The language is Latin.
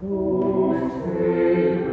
Quos te